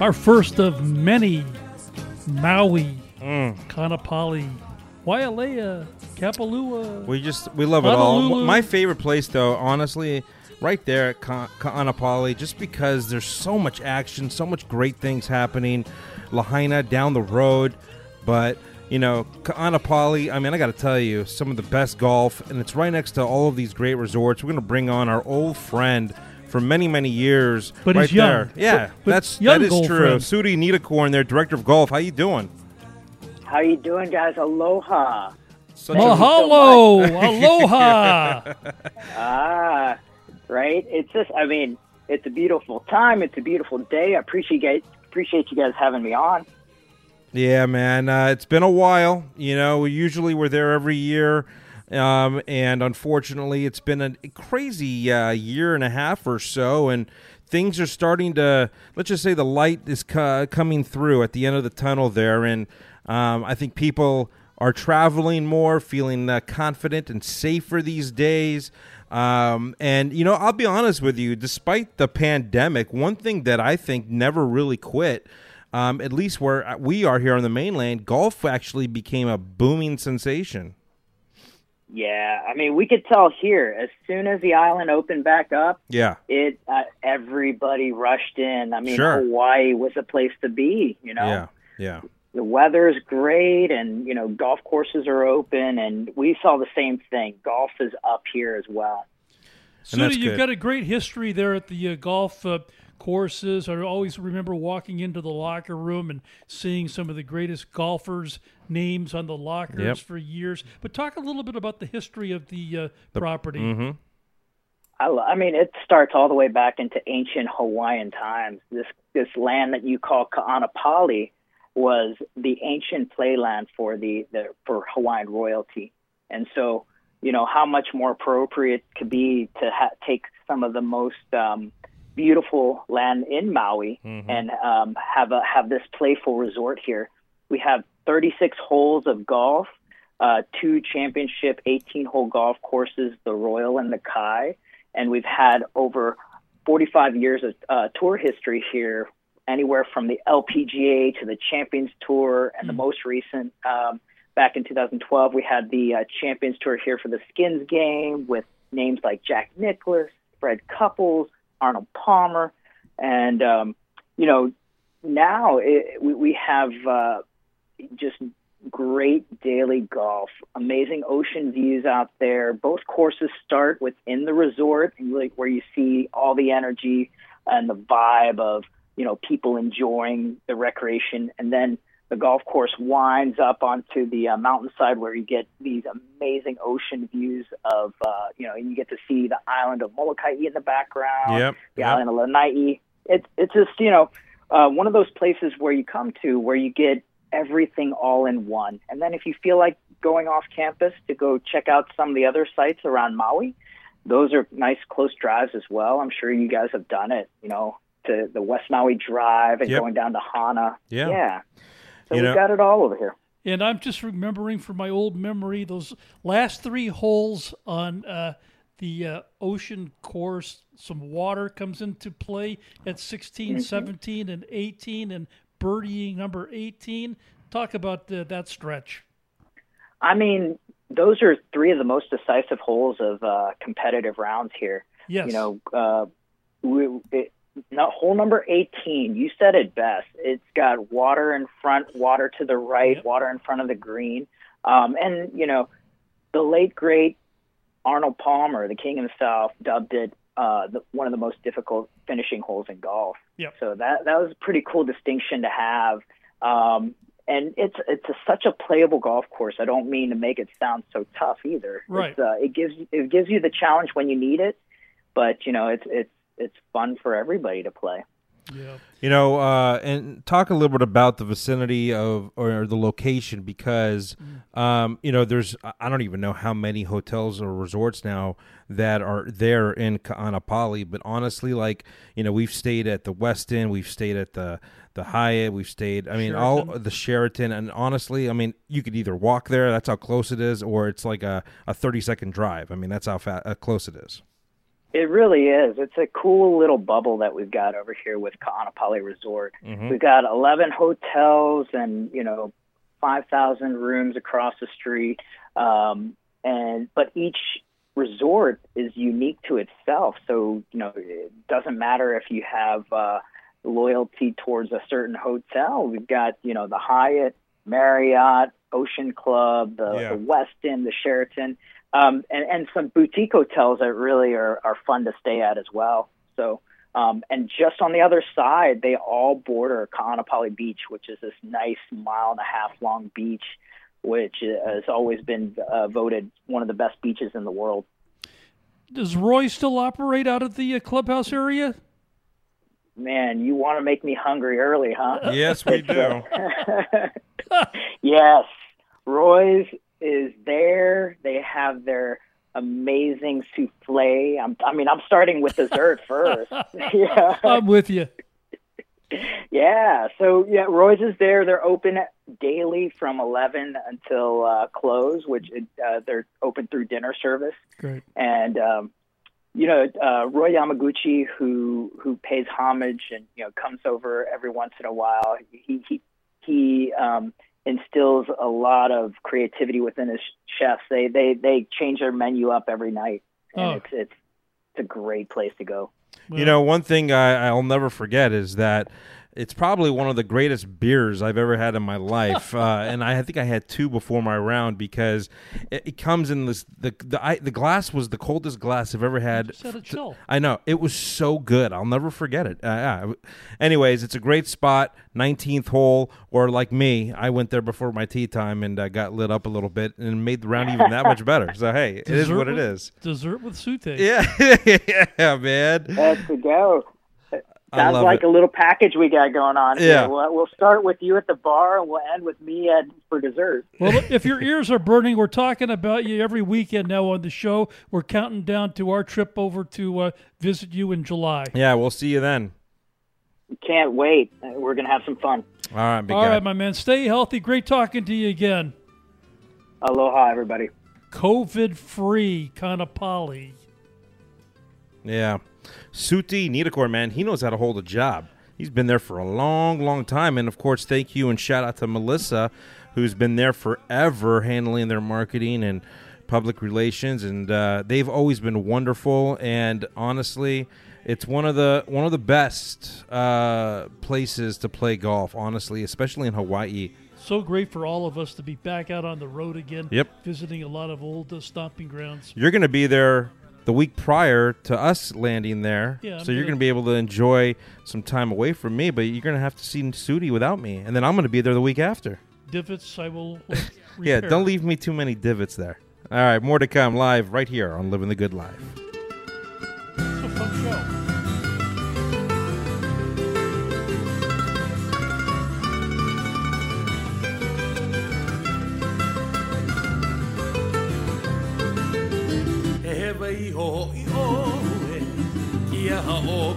Our first of many Maui, mm. Kanapali, Wailea, Kapalua. We just we love it all. My favorite place, though, honestly, right there at Ka- Ka'anapali, just because there's so much action, so much great things happening. Lahaina down the road, but you know, Ka'anapali. I mean, I got to tell you, some of the best golf, and it's right next to all of these great resorts. We're going to bring on our old friend. For many many years, But right he's young. there, yeah, But- but that's young that is true. friend. Sudi Nitakorn, there, director of golf. How you doing? How you doing, guys? Aloha. Such a- Mahalo, aloha. Ah, right. It's just, I mean, it's a beautiful time. It's a beautiful day. I appreciate you guys, appreciate you guys having me on. Yeah, man. Uh, it's been a while. You know, we usually we're there every year. Um, and unfortunately, it's been a crazy uh, year and a half or so, and things are starting to. Let's just say the light is co- coming through at the end of the tunnel there, and um, I think people are traveling more, feeling uh, confident and safer these days. Um, and you know, I'll be honest with you. Despite the pandemic, one thing that I think never really quit um, at least where we are here on the mainland, golf actually became a booming sensation. Yeah, I mean, we could tell here as soon as the island opened back up, Yeah, it uh, everybody rushed in. I mean, Sure. Hawaii was a place to be. You know, yeah, yeah. the weather's great, and you know, golf courses are open, and we saw the same thing. Golf is up here as well. And that's you've good. got a great history there at the uh, golf uh, courses. I always remember walking into the locker room and seeing some of the greatest golfers' names on the lockers Yep. for years. But talk a little bit about the history of the, uh, property. Mm-hmm. I, I mean, it starts all the way back into ancient Hawaiian times. This this land that you call Ka'anapali was the ancient playland for the, the for Hawaiian royalty, and so you know how much more appropriate could be to ha- take some of the most um, beautiful land in Maui and um, have a have this playful resort here. We have 36 holes of golf, uh, two championship 18 hole golf courses, the Royal and the Kai and we've had over 45 years of uh, tour history here, anywhere from the LPGA to the Champions Tour, and the most recent, um, back in 2012, we had the uh, Champions Tour here for the Skins game with names like Jack Nicklaus, Fred Couples, Arnold Palmer, and um, you know now it, we, we have uh, just great daily golf, amazing ocean views out there. Both courses start within the resort, like where you see all the energy and the vibe of you know people enjoying the recreation, and then the golf course winds up onto the uh, mountainside where you get these amazing ocean views of uh, you know and you get to see the island of Molokai in the background, Yep, the yep. island of Lanai. It's it's just you know uh, one of those places where you come to where you get everything all in one. And then if you feel like going off campus to go check out some of the other sites around Maui, those are nice close drives as well. I'm sure you guys have done it, you know, to the West Maui Drive and Yep. going down to Hana. Yeah. Yeah. So You we've know- got it all over here. And I'm just remembering from my old memory those last three holes on uh, the uh, ocean course. Some water comes into play at 16, 17, and 18, and birdieing number 18. Talk about uh, that stretch. I mean, those are three of the most decisive holes of uh, competitive rounds here. Yes. You know, uh, we, it, no, hole number 18, you said it best. It's got water in front, water to the right, Yep. water in front of the green. Um, and, you know, the late, great Arnold Palmer, the king himself, dubbed it uh, the, one of the most difficult finishing holes in golf. Yep. So that, that was a pretty cool distinction to have. Um, and it's it's a, such a playable golf course. I don't mean to make it sound so tough either. Right. It's, uh, it gives it gives you the challenge when you need it, but you know it's it's it's fun for everybody to play. yeah. You know, uh, and talk a little bit about the vicinity of or the location because, um, you know, there's I don't even know how many hotels or resorts now that are there in Ka'anapali. But honestly, like you know, we've stayed at the Westin, we've stayed at the the Hyatt, we've stayed. I mean, all the Sheraton, and honestly, I mean, you could either walk there, that's how close it is, or it's like a, a thirty second drive. I mean, that's how fa- uh, close it is. It really is. It's a cool little bubble that we've got over here with Ka'anapali Resort. Mhm. We've got 11 hotels and you know 5,000 rooms across the street, um, and but each resort is unique to itself. So you know it doesn't matter if you have uh, loyalty towards a certain hotel. We've got you know the Hyatt, Marriott, Ocean Club, the, Yeah. the Westin, the Sheraton, um, and, and some boutique hotels that really are, are fun to stay at as well. So, um, and just on the other side, they all border Ka'anapali Beach, which is this nice mile and a half long beach, which has always been uh, voted one of the best beaches in the world. Does Roy still operate out of the uh, clubhouse area? Man, you want to make me hungry early, huh? Yes, we do. yes, Roy's is there. They have their amazing souffle. I'm, I mean, I'm starting with dessert first. yeah, I'm with you. yeah. So yeah, Roy's is there. They're open daily from 11 until uh, close, which uh, they're open through dinner service. Great. And um, you know, uh, Roy Yamaguchi, who who pays homage and you know comes over every once in a while. He he he um, instills a lot of creativity within his chefs. They they they change their menu up every night, and Oh. it's it's it's a great place to go. You know, one thing I, I'll never forget is that it's probably one of the greatest beers I've ever had in my life, uh, and I think I had two before my round because it, it comes in this. the the I, the glass was the coldest glass I've ever had. Just had a chill. I know it was so good. I'll never forget it. Uh, yeah. Anyways, it's a great spot. Nineteenth hole, or like me, I went there before my tee time and uh, got lit up a little bit and made the round even that much better. So hey, it is what it with- is. Dessert with Sudi. Yeah, yeah, man. That's the go. I Sounds like it. a little package we got going on. Yeah. Here. We'll, we'll start with you at the bar, and we'll end with me at for dessert. Well, if your ears are burning, we're talking about you every weekend now on the show. We're counting down to our trip over to uh, visit you in July. Yeah, we'll see you then. Can't wait. We're gonna have some fun. All right, big All guy. right, my man. Stay healthy. Great talking to you again. Aloha, everybody. COVID free Ka'anapali. Yeah. Sudi Nitakorn, man, he knows how to hold a job. He's been there for a long, long time. And of course, thank you and shout out to Melissa, who's been there forever handling their marketing and public relations. And uh, they've always been wonderful. And honestly, it's one of the one of the best uh, places to play golf. Honestly, especially in Hawaii. So great for all of us to be back out on the road again. Yep. Visiting a lot of old uh, stomping grounds. You're going to be there the week prior to us landing there. Yeah, I'm so you're gonna- be able to enjoy some time away from me, but you're going to have to see Sudi without me. And then I'm going to be there the week after. Divots, I will. Yeah, don't leave me too many divots there. All right, more to come live right here on Living the Good Life.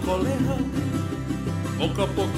coleja, poco a poco